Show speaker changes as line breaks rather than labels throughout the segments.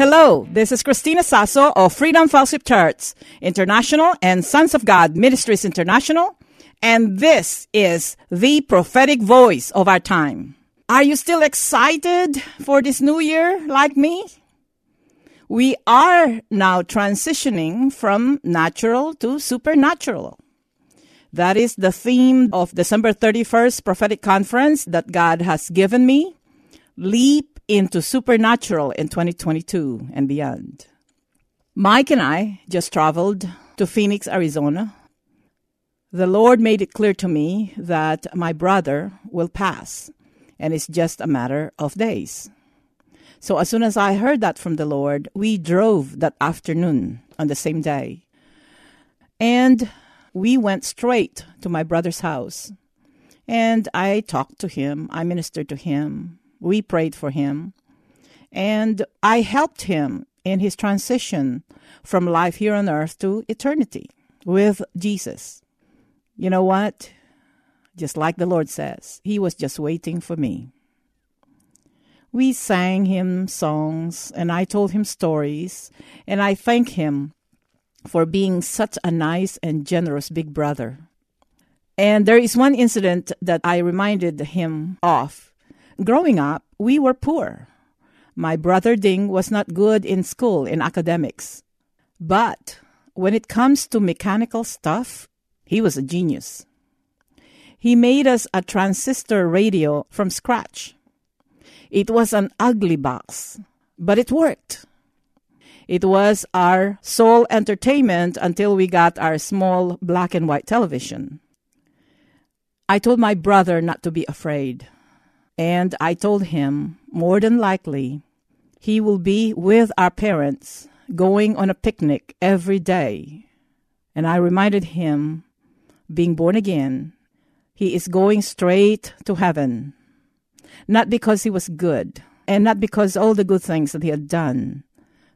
Hello, this is Christina Sasso of Freedom Fellowship Church International and Sons of God Ministries International, and this is the prophetic voice of our time. Are you still excited for this new year like me? We are now transitioning from natural to supernatural. That is the theme of December 31st prophetic conference that God has given me. Leap into supernatural in 2022 and beyond. Mike and I just traveled to Phoenix, Arizona. The Lord made it clear to me that my brother will pass, and it's just a matter of days. So as soon as I heard that from the Lord, we drove that afternoon on the same day. And we went straight to my brother's house. And I talked to him, I ministered to him, we prayed for him. And I helped him in his transition from life here on earth to eternity with Jesus. You know what? Just like the Lord says, He was just waiting for me. We sang him songs, and I told him stories, and I thank him for being such a nice and generous big brother. And there is one incident that I reminded him of Growing up, we were poor. My brother Ding was not good in school in academics. But when it comes to mechanical stuff, he was a genius. He made us a transistor radio from scratch. It was an ugly box, but it worked. It was our sole entertainment until we got our small black and white television. I told my brother not to be afraid. And I told him, more than likely, he will be with our parents going on a picnic every day. And I reminded him, being born again, he is going straight to heaven. Not because he was good, and not because all the good things that he had done,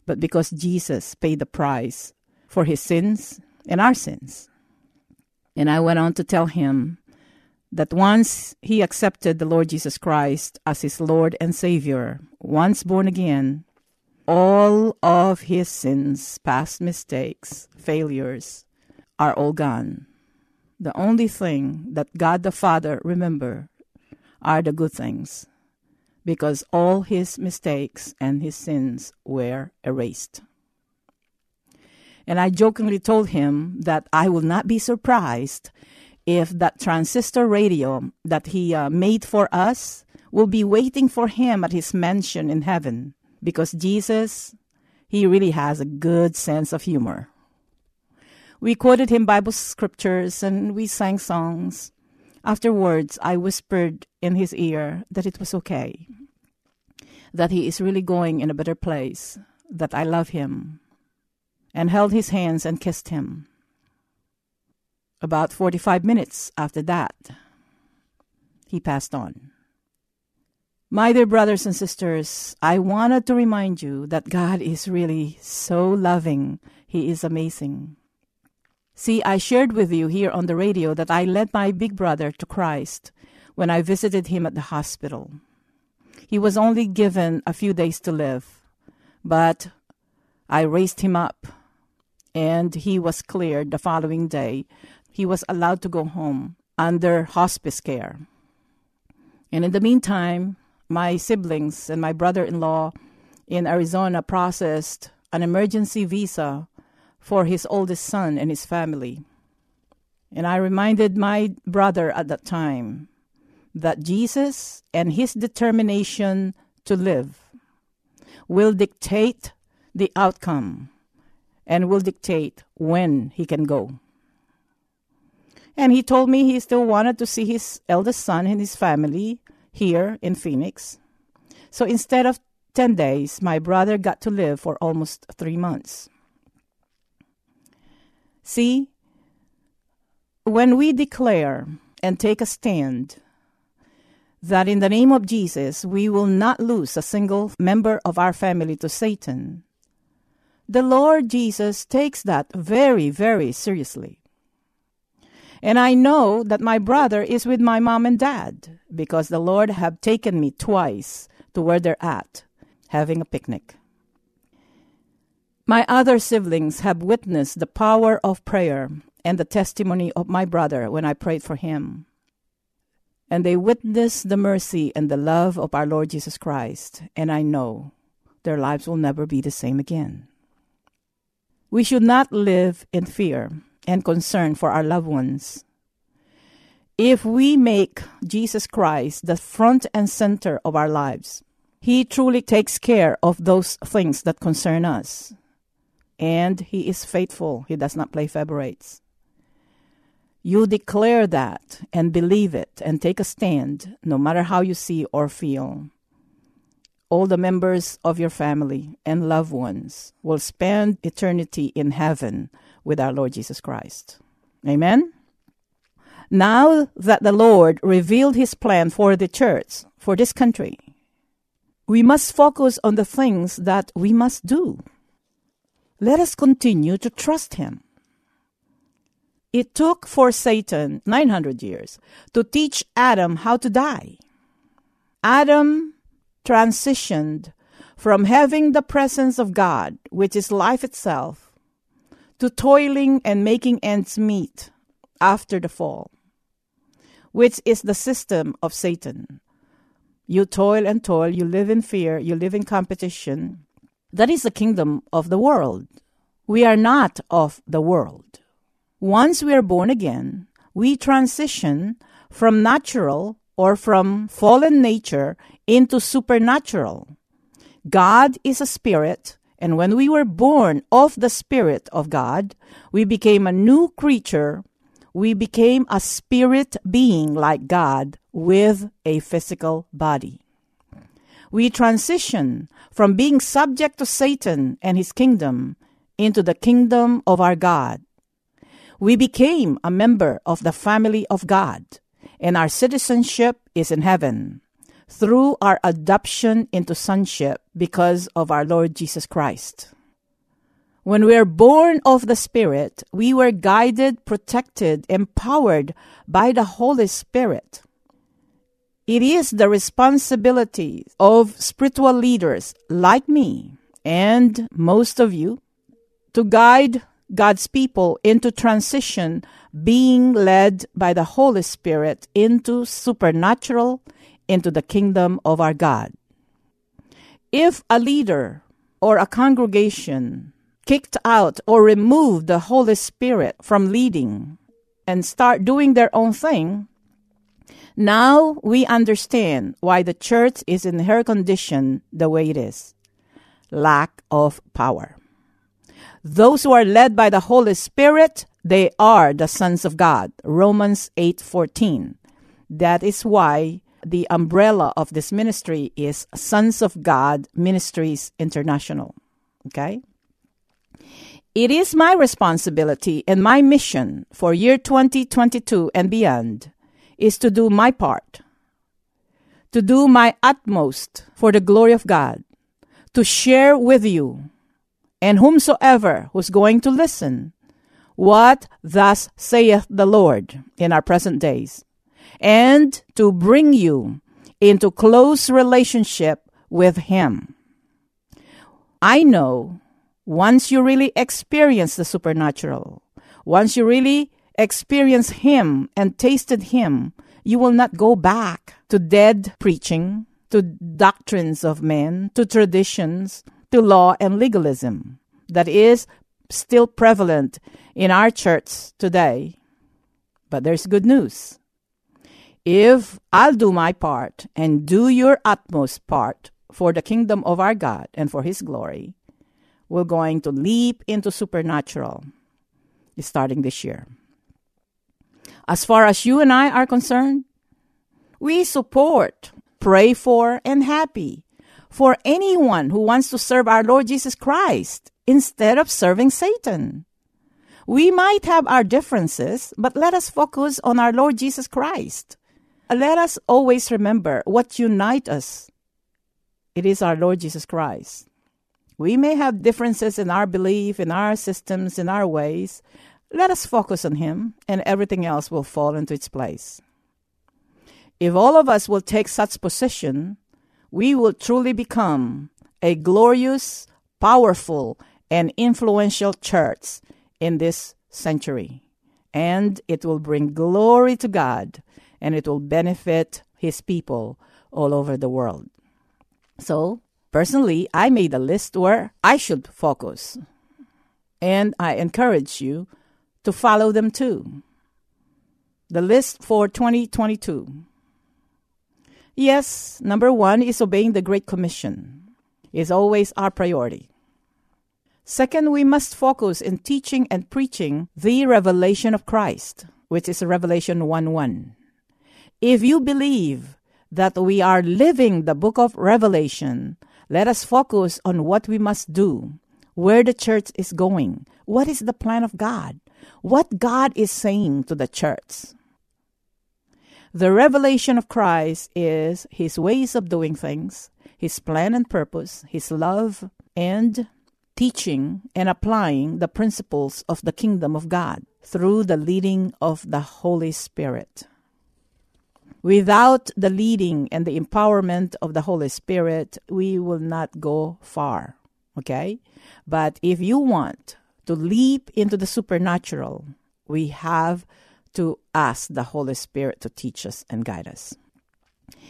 but because Jesus paid the price for his sins and our sins. And I went on to tell him that once he accepted the Lord Jesus Christ as his Lord and Savior, once born again, all of his sins, past mistakes, failures, are all gone. The only thing that God the Father remember are the good things, because all his mistakes and his sins were erased. And I jokingly told him that I will not be surprised if that transistor radio that he uh, made for us will be waiting for him at his mansion in heaven because Jesus, he really has a good sense of humor. We quoted him Bible scriptures and we sang songs. Afterwards, I whispered in his ear that it was okay, that he is really going in a better place, that I love him, and held his hands and kissed him. About 45 minutes after that, he passed on. My dear brothers and sisters, I wanted to remind you that God is really so loving. He is amazing. See, I shared with you here on the radio that I led my big brother to Christ when I visited him at the hospital. He was only given a few days to live, but I raised him up, and he was cleared the following day he was allowed to go home under hospice care. And in the meantime, my siblings and my brother in law in Arizona processed an emergency visa for his oldest son and his family. And I reminded my brother at that time that Jesus and his determination to live will dictate the outcome and will dictate when he can go. And he told me he still wanted to see his eldest son and his family here in Phoenix. So instead of 10 days, my brother got to live for almost three months. See, when we declare and take a stand that in the name of Jesus we will not lose a single member of our family to Satan, the Lord Jesus takes that very, very seriously. And I know that my brother is with my mom and dad because the Lord have taken me twice to where they're at, having a picnic. My other siblings have witnessed the power of prayer and the testimony of my brother when I prayed for him. And they witnessed the mercy and the love of our Lord Jesus Christ, and I know their lives will never be the same again. We should not live in fear and concern for our loved ones. If we make Jesus Christ the front and center of our lives, He truly takes care of those things that concern us. And He is faithful, He does not play favorites. You declare that and believe it and take a stand, no matter how you see or feel. All the members of your family and loved ones will spend eternity in heaven with our Lord Jesus Christ. Amen? Now that the Lord revealed his plan for the church, for this country, we must focus on the things that we must do. Let us continue to trust him. It took for Satan 900 years to teach Adam how to die. Adam transitioned from having the presence of God, which is life itself, to toiling and making ends meet after the fall, which is the system of Satan. You toil and toil, you live in fear, you live in competition. That is the kingdom of the world. We are not of the world. Once we are born again, we transition from natural or from fallen nature into supernatural. God is a spirit, and when we were born of the Spirit of God, we became a new creature. We became a spirit being like God with a physical body. We transition from being subject to Satan and his kingdom into the kingdom of our God we became a member of the family of God, and our citizenship is in heaven through our adoption into sonship because of our Lord Jesus Christ. When we are born of the Spirit, we were guided, protected, empowered by the Holy Spirit. It is the responsibility of spiritual leaders like me and most of you to guide God's people into transition, being led by the Holy Spirit into supernatural, into the kingdom of our God. If a leader or a congregation kicked out or removed the Holy Spirit from leading and start doing their own thing, now we understand why the church is in her condition the way it is lack of power. Those who are led by the Holy Spirit, they are the sons of God. Romans 8:14. That is why the umbrella of this ministry is Sons of God Ministries International. Okay? It is my responsibility and my mission for year 2022 and beyond is to do my part, to do my utmost for the glory of God, to share with you and whomsoever who's going to listen, what thus saith the Lord in our present days, and to bring you into close relationship with Him. I know once you really experience the supernatural, once you really experience Him and tasted Him, you will not go back to dead preaching, to doctrines of men, to traditions, to law and legalism. That is still prevalent in our church today. But there's good news. If I'll do my part and do your utmost part for the kingdom of our God and for His glory, we're going to leap into supernatural starting this year. As far as you and I are concerned, we support, pray for, and happy for anyone who wants to serve our Lord Jesus Christ instead of serving Satan. We might have our differences, but let us focus on our Lord Jesus Christ. Let us always remember what unites us. It is our Lord Jesus Christ. We may have differences in our belief, in our systems, in our ways. Let us focus on Him, and everything else will fall into its place. If all of us will take such position, we will truly become a glorious, powerful, and influential church in this century. And it will bring glory to God and it will benefit His people all over the world. So, personally, I made a list where I should focus. And I encourage you to follow them too. The list for 2022 Yes, number one is obeying the Great Commission is always our priority. Second, we must focus in teaching and preaching the revelation of Christ, which is Revelation 1 1. If you believe that we are living the book of Revelation, let us focus on what we must do, where the church is going, what is the plan of God, what God is saying to the church. The revelation of Christ is his ways of doing things, his plan and purpose, his love, and teaching and applying the principles of the kingdom of God through the leading of the Holy Spirit. Without the leading and the empowerment of the Holy Spirit, we will not go far. Okay? But if you want to leap into the supernatural, we have to ask the Holy Spirit to teach us and guide us.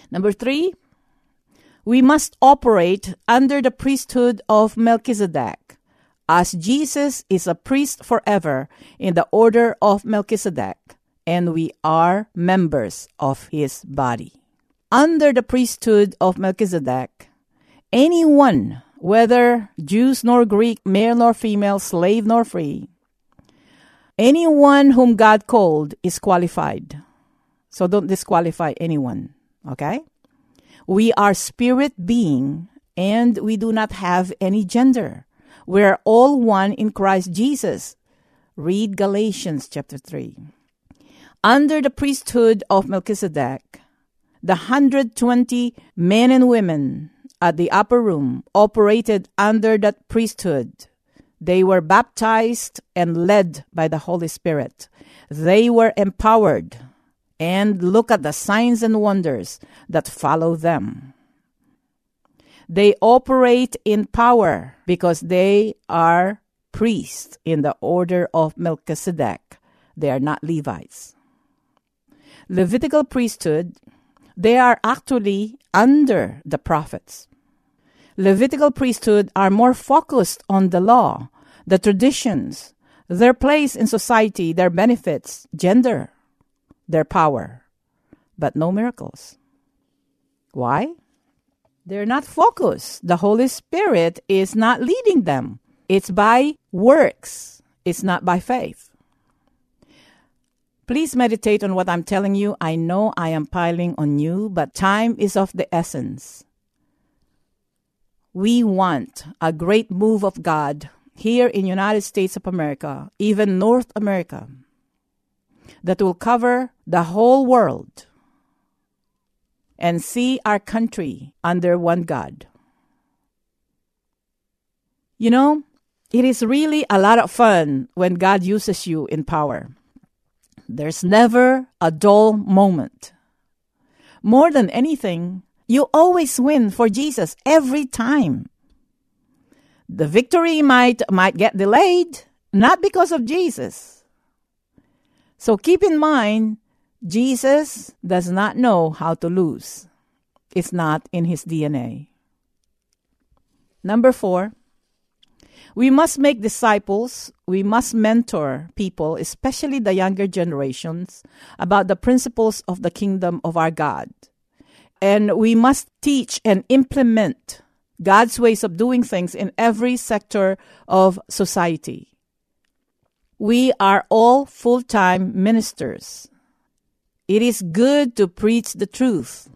Number three, we must operate under the priesthood of Melchizedek, as Jesus is a priest forever in the order of Melchizedek, and we are members of his body. Under the priesthood of Melchizedek, anyone, whether Jews nor Greek, male nor female, slave nor free, Anyone whom God called is qualified. So don't disqualify anyone. Okay? We are spirit being and we do not have any gender. We are all one in Christ Jesus. Read Galatians chapter 3. Under the priesthood of Melchizedek, the 120 men and women at the upper room operated under that priesthood they were baptized and led by the Holy Spirit. They were empowered. And look at the signs and wonders that follow them. They operate in power because they are priests in the order of Melchizedek. They are not Levites. Levitical priesthood, they are actually under the prophets. Levitical priesthood are more focused on the law the traditions, their place in society, their benefits, gender, their power, but no miracles. Why? They're not focused. The Holy Spirit is not leading them. It's by works, it's not by faith. Please meditate on what I'm telling you. I know I am piling on you, but time is of the essence. We want a great move of God here in United States of America, even North America, that will cover the whole world and see our country under one God. You know, it is really a lot of fun when God uses you in power. There's never a dull moment. More than anything, you always win for Jesus every time. The victory might might get delayed, not because of Jesus. So keep in mind, Jesus does not know how to lose. It's not in his DNA. Number four, We must make disciples. We must mentor people, especially the younger generations, about the principles of the kingdom of our God. And we must teach and implement God's ways of doing things in every sector of society. We are all full time ministers. It is good to preach the truth.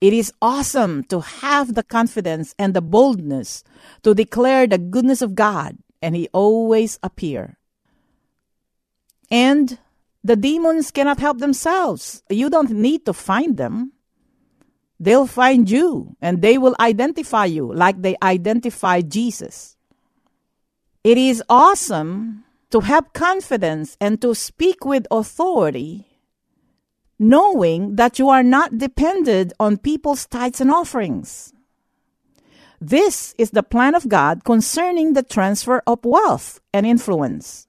It is awesome to have the confidence and the boldness to declare the goodness of God, and He always appear. And the demons cannot help themselves. You don't need to find them. They'll find you and they will identify you like they identified Jesus. It is awesome to have confidence and to speak with authority, knowing that you are not dependent on people's tithes and offerings. This is the plan of God concerning the transfer of wealth and influence.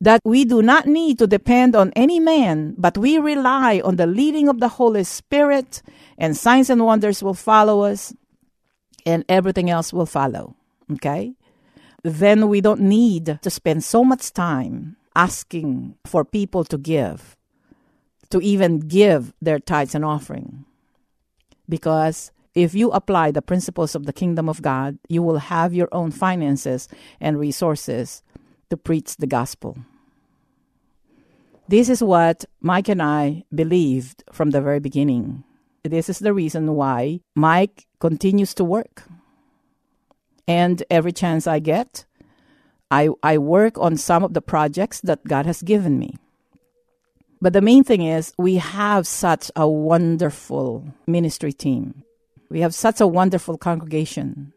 That we do not need to depend on any man, but we rely on the leading of the Holy Spirit, and signs and wonders will follow us, and everything else will follow. Okay? Then we don't need to spend so much time asking for people to give, to even give their tithes and offering. Because if you apply the principles of the kingdom of God, you will have your own finances and resources to preach the gospel. This is what Mike and I believed from the very beginning. This is the reason why Mike continues to work. And every chance I get, I, I work on some of the projects that God has given me. But the main thing is, we have such a wonderful ministry team. We have such a wonderful congregation.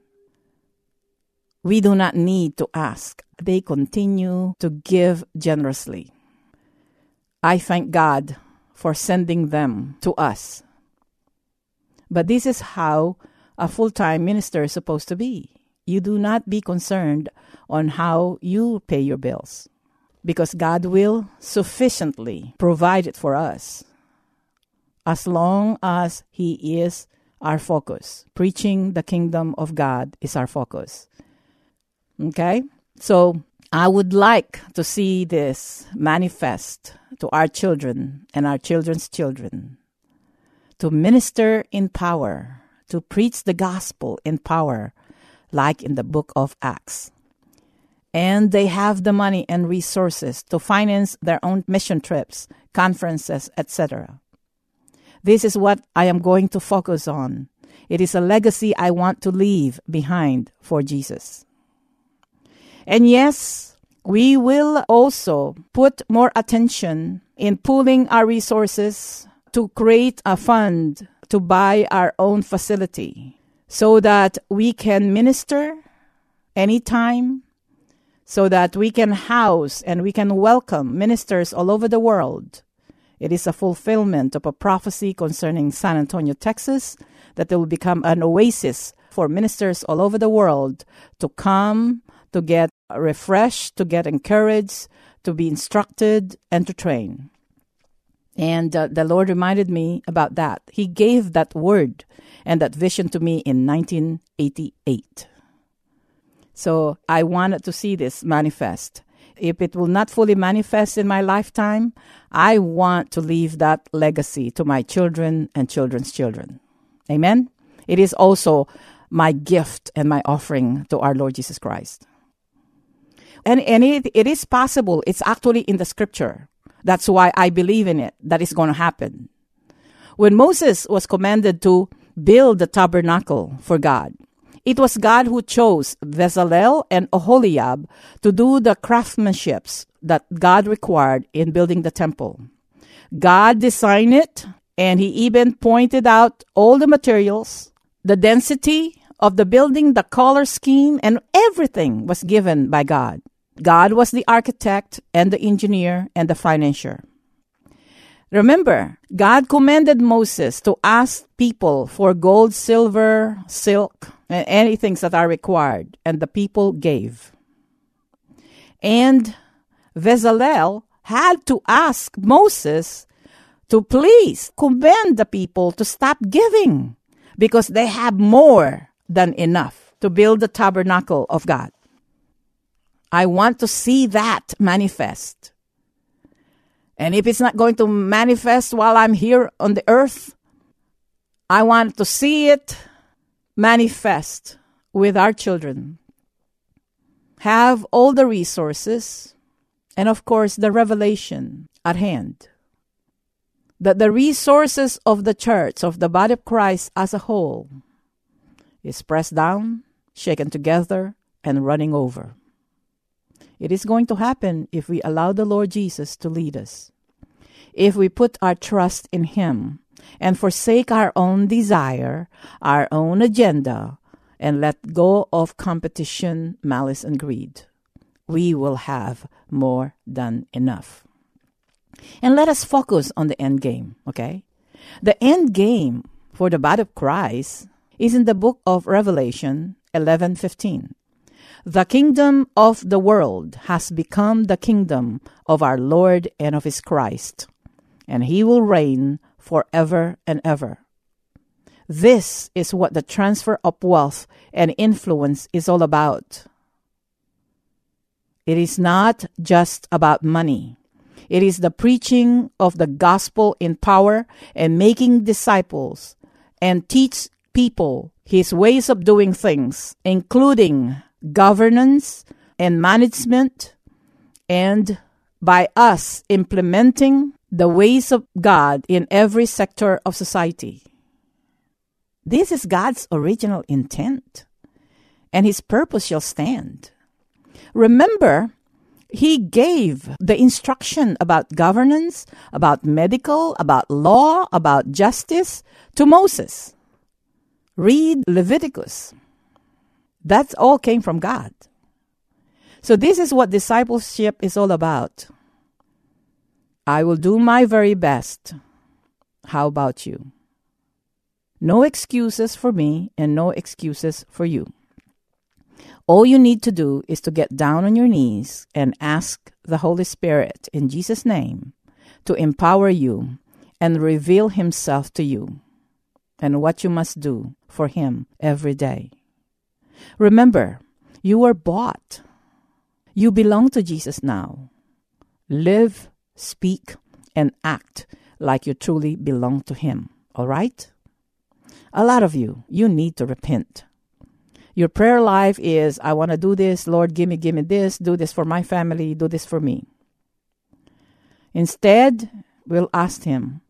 We do not need to ask. They continue to give generously. I thank God for sending them to us. But this is how a full time minister is supposed to be. You do not be concerned on how you pay your bills because God will sufficiently provide it for us as long as He is our focus. Preaching the kingdom of God is our focus. Okay? So I would like to see this manifest to our children and our children's children. To minister in power, to preach the gospel in power, like in the book of Acts. And they have the money and resources to finance their own mission trips, conferences, etc. This is what I am going to focus on. It is a legacy I want to leave behind for Jesus. And yes, we will also put more attention in pooling our resources to create a fund to buy our own facility so that we can minister anytime, so that we can house and we can welcome ministers all over the world it is a fulfillment of a prophecy concerning San Antonio, Texas, that there will become an oasis for ministers all over the world to come, to get refreshed, to get encouraged, to be instructed, and to train. And uh, the Lord reminded me about that. He gave that word and that vision to me in 1988. So I wanted to see this manifest if it will not fully manifest in my lifetime, I want to leave that legacy to my children and children's children. Amen. It is also my gift and my offering to our Lord Jesus Christ. And, and it, it is possible. It's actually in the scripture. That's why I believe in it, that is going to happen. When Moses was commanded to build the tabernacle for God, it was God who chose Bezalel and Oholiab to do the craftsmanships that God required in building the temple. God designed it, and He even pointed out all the materials, the density of the building, the color scheme, and everything was given by God. God was the architect and the engineer and the financier. Remember, God commanded Moses to ask people for gold, silver, silk, and anything that are required, and the people gave. And Bezalel had to ask Moses to please command the people to stop giving because they have more than enough. to build the tabernacle of God. I want to see that manifest. And if it's not going to manifest while I'm here on the earth, I want to see it manifest with our children. Have all the resources and, of course, the revelation at hand. That the resources of the church, of the body of Christ as a whole, is pressed down, shaken together, and running over. It is going to happen if we allow the Lord Jesus to lead us. If we put our trust in Him and forsake our own desire, our own agenda, and let go of competition, malice, and greed, we will have more than enough. And let us focus on the end game, okay? The end game for the body of Christ is in the book of Revelation 11:15. The kingdom of the world has become the kingdom of our Lord and of his Christ, and he will reign forever and ever. This is what the transfer of wealth and influence is all about. It is not just about money. It is the preaching of the gospel in power and making disciples and teach people his ways of doing things, including governance and management, and by us implementing the ways of God in every sector of society. This is God's original intent, and His purpose shall stand. Remember, He gave the instruction about governance, about medical, about law, about justice to Moses. Read Leviticus. That all came from God. So, this is what discipleship is all about. I will do my very best. How about you? No excuses for me and no excuses for you. All you need to do is to get down on your knees and ask the Holy Spirit in Jesus' name to empower you and reveal Himself to you and what you must do for Him every day. Remember, you were bought. You belong to Jesus now. Live, speak, and act like you truly belong to Him. All right? A lot of you, you need to repent. Your prayer life is I want to do this, Lord, give me, give me this, do this for my family, do this for me. Instead, we'll ask Him,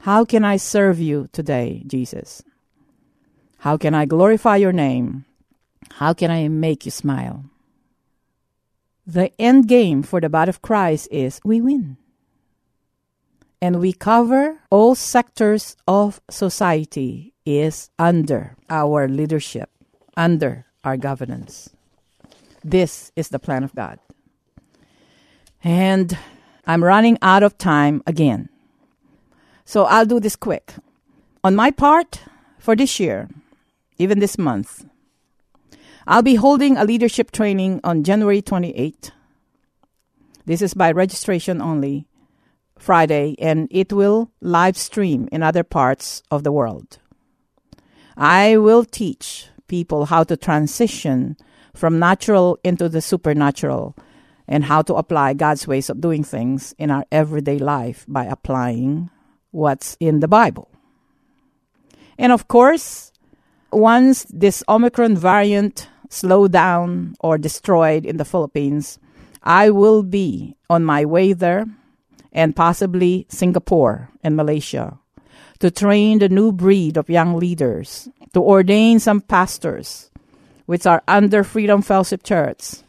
How can I serve you today, Jesus? How can I glorify your name? How can I make you smile? The end game for the body of Christ is we win. And we cover all sectors of society is under our leadership, under our governance. This is the plan of God. And I'm running out of time again. So I'll do this quick. On my part, for this year, even this month, I'll be holding a leadership training on January 28th. This is by registration only, Friday, and it will live stream in other parts of the world. I will teach people how to transition from natural into the supernatural and how to apply God's ways of doing things in our everyday life by applying what's in the Bible. And of course, once this Omicron variant slowed down or destroyed in the Philippines, I will be on my way there and possibly Singapore and Malaysia to train the new breed of young leaders, to ordain some pastors, which are under Freedom Fellowship Church,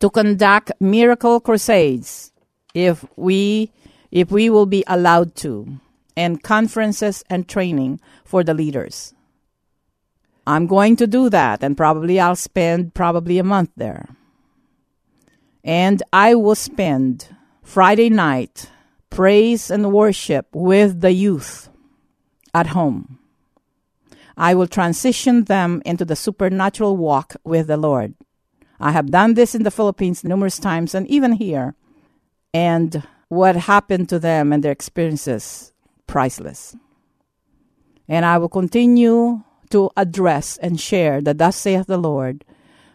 to conduct miracle crusades if we if we will be allowed to, and conferences and training for the leaders. I'm going to do that, and probably I'll spend probably a month there. And I will spend Friday night praise and worship with the youth at home. I will transition them into the supernatural walk with the Lord. I have done this in the Philippines numerous times and even here. And what happened to them and their experiences, priceless. And I will continue to address and share the Thus saith the Lord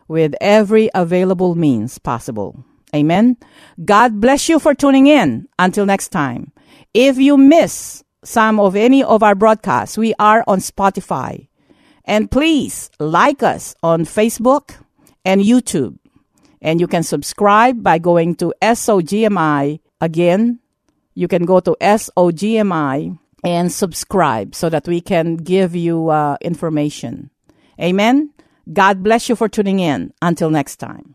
with every available means possible. Amen. God bless you for tuning in. Until next time. If you miss some of any of our broadcasts, we are on Spotify. And please like us on Facebook and YouTube. And you can subscribe by going to SOGMI again. You can go to SOGMI and subscribe so that we can give you uh, information. Amen. God bless you for tuning in. Until next time.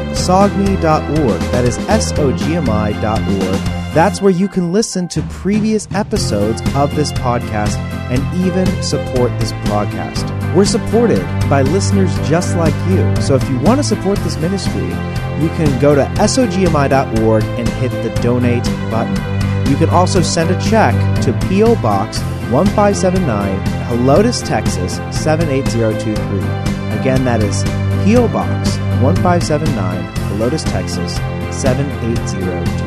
sogmi.org. That is S O G M I.org. That's where you can listen to previous episodes of this podcast and even support this broadcast. We're supported by listeners just like you. So if you want to support this ministry, you can go to sogmi.org and hit the donate button. You can also send a check to P.O. Box 1579, Helotes, Texas 78023. Again, that is P.O. Box 1579, Helotes, Texas 78023.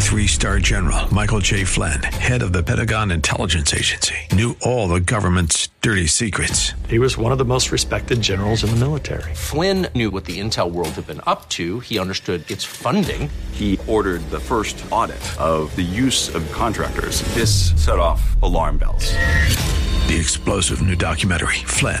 Three star general Michael J. Flynn, head of the Pentagon Intelligence Agency, knew all the government's dirty secrets.
He was one of the most respected generals in the military.
Flynn knew what the intel world had been up to. He understood its funding.
He ordered the first audit of the use of contractors. This set off alarm bells.
The explosive new documentary, Flynn,